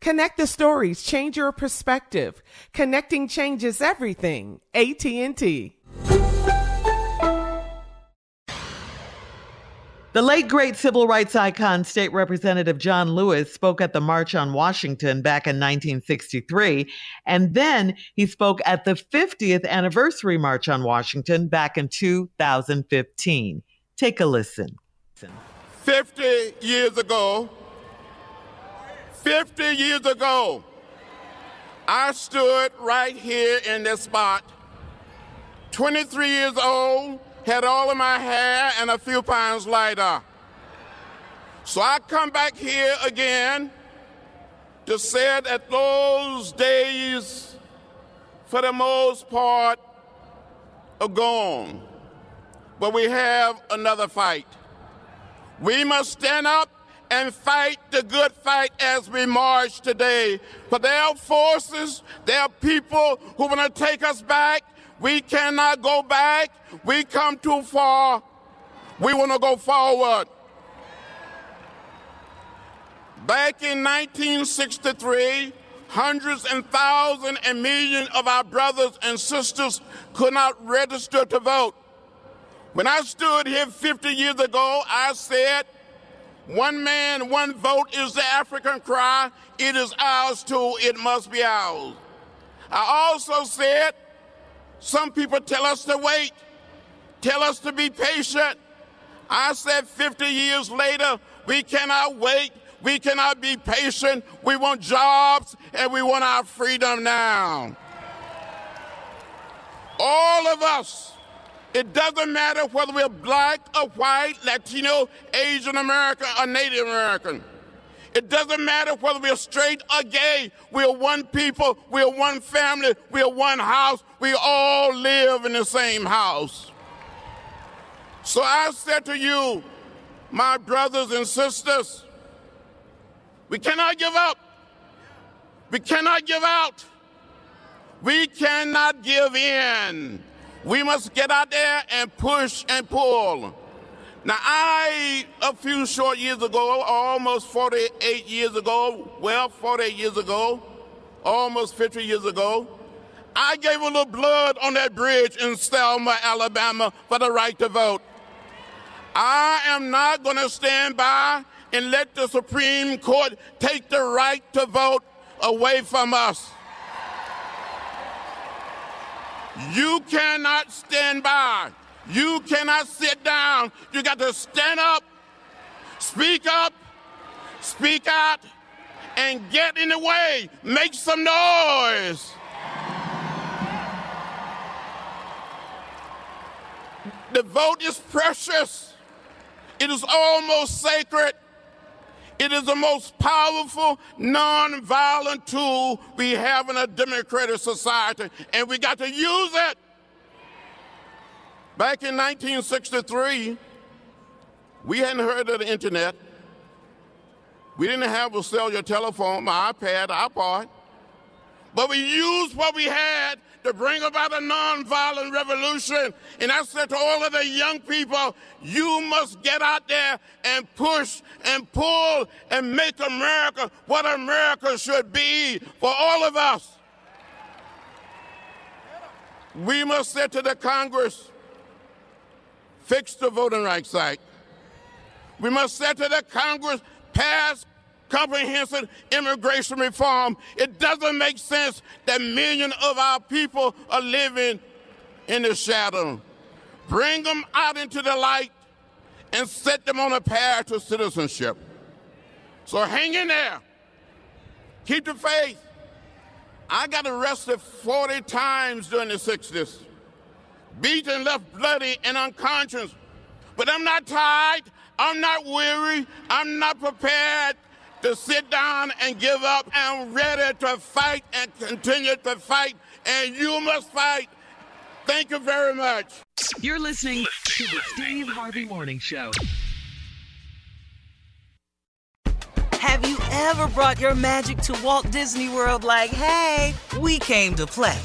Connect the stories, change your perspective. Connecting changes everything. AT&T. The late great civil rights icon, State Representative John Lewis, spoke at the March on Washington back in 1963, and then he spoke at the 50th anniversary March on Washington back in 2015. Take a listen. 50 years ago, 50 years ago, I stood right here in this spot, 23 years old, had all of my hair and a few pounds lighter. So I come back here again to say that those days, for the most part, are gone. But we have another fight. We must stand up and fight the good fight as we march today. For there are forces, there are people who want to take us back. We cannot go back. We come too far. We want to go forward. Back in 1963, hundreds and thousands and millions of our brothers and sisters could not register to vote. When I stood here 50 years ago, I said, one man, one vote is the African cry. It is ours too. It must be ours. I also said some people tell us to wait, tell us to be patient. I said 50 years later, we cannot wait. We cannot be patient. We want jobs and we want our freedom now. All of us it doesn't matter whether we're black or white, Latino, Asian American, or Native American. It doesn't matter whether we're straight or gay. We're one people. We're one family. We're one house. We all live in the same house. So I said to you, my brothers and sisters, we cannot give up. We cannot give out. We cannot give in. We must get out there and push and pull. Now, I, a few short years ago, almost 48 years ago, well, 48 years ago, almost 50 years ago, I gave a little blood on that bridge in Selma, Alabama for the right to vote. I am not going to stand by and let the Supreme Court take the right to vote away from us. You cannot stand by. You cannot sit down. You got to stand up, speak up, speak out, and get in the way. Make some noise. The vote is precious. It is almost sacred. It is the most powerful non-violent tool we have in a democratic society, and we got to use it. Back in 1963, we hadn't heard of the internet. We didn't have a cellular telephone, my iPad, iPod. But we used what we had to bring about a nonviolent revolution. And I said to all of the young people, you must get out there and push and pull and make America what America should be for all of us. We must say to the Congress, fix the Voting Rights Act. We must say to the Congress, pass comprehensive immigration reform. It doesn't make sense that millions of our people are living in the shadow. Bring them out into the light and set them on a path to citizenship. So hang in there. Keep the faith. I got arrested 40 times during the 60s, beaten, left bloody and unconscious. But I'm not tired. I'm not weary. I'm not prepared to sit down and give up. I'm ready to fight and continue to fight, and you must fight. Thank you very much. You're listening to the Steve Harvey Morning Show. Have you ever brought your magic to Walt Disney World like, hey, we came to play?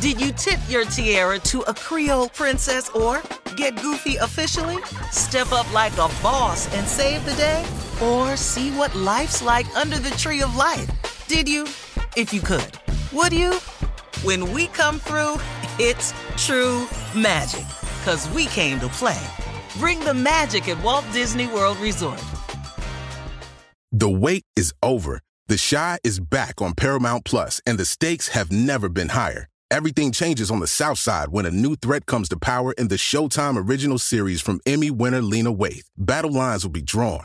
Did you tip your tiara to a Creole princess or get goofy officially? Step up like a boss and save the day? Or see what life's like under the tree of life? Did you? If you could. Would you? When we come through, it's true magic. Cause we came to play. Bring the magic at Walt Disney World Resort. The wait is over. The Chi is back on Paramount Plus, and the stakes have never been higher. Everything changes on the South Side when a new threat comes to power in the Showtime original series from Emmy winner Lena Waithe. Battle lines will be drawn,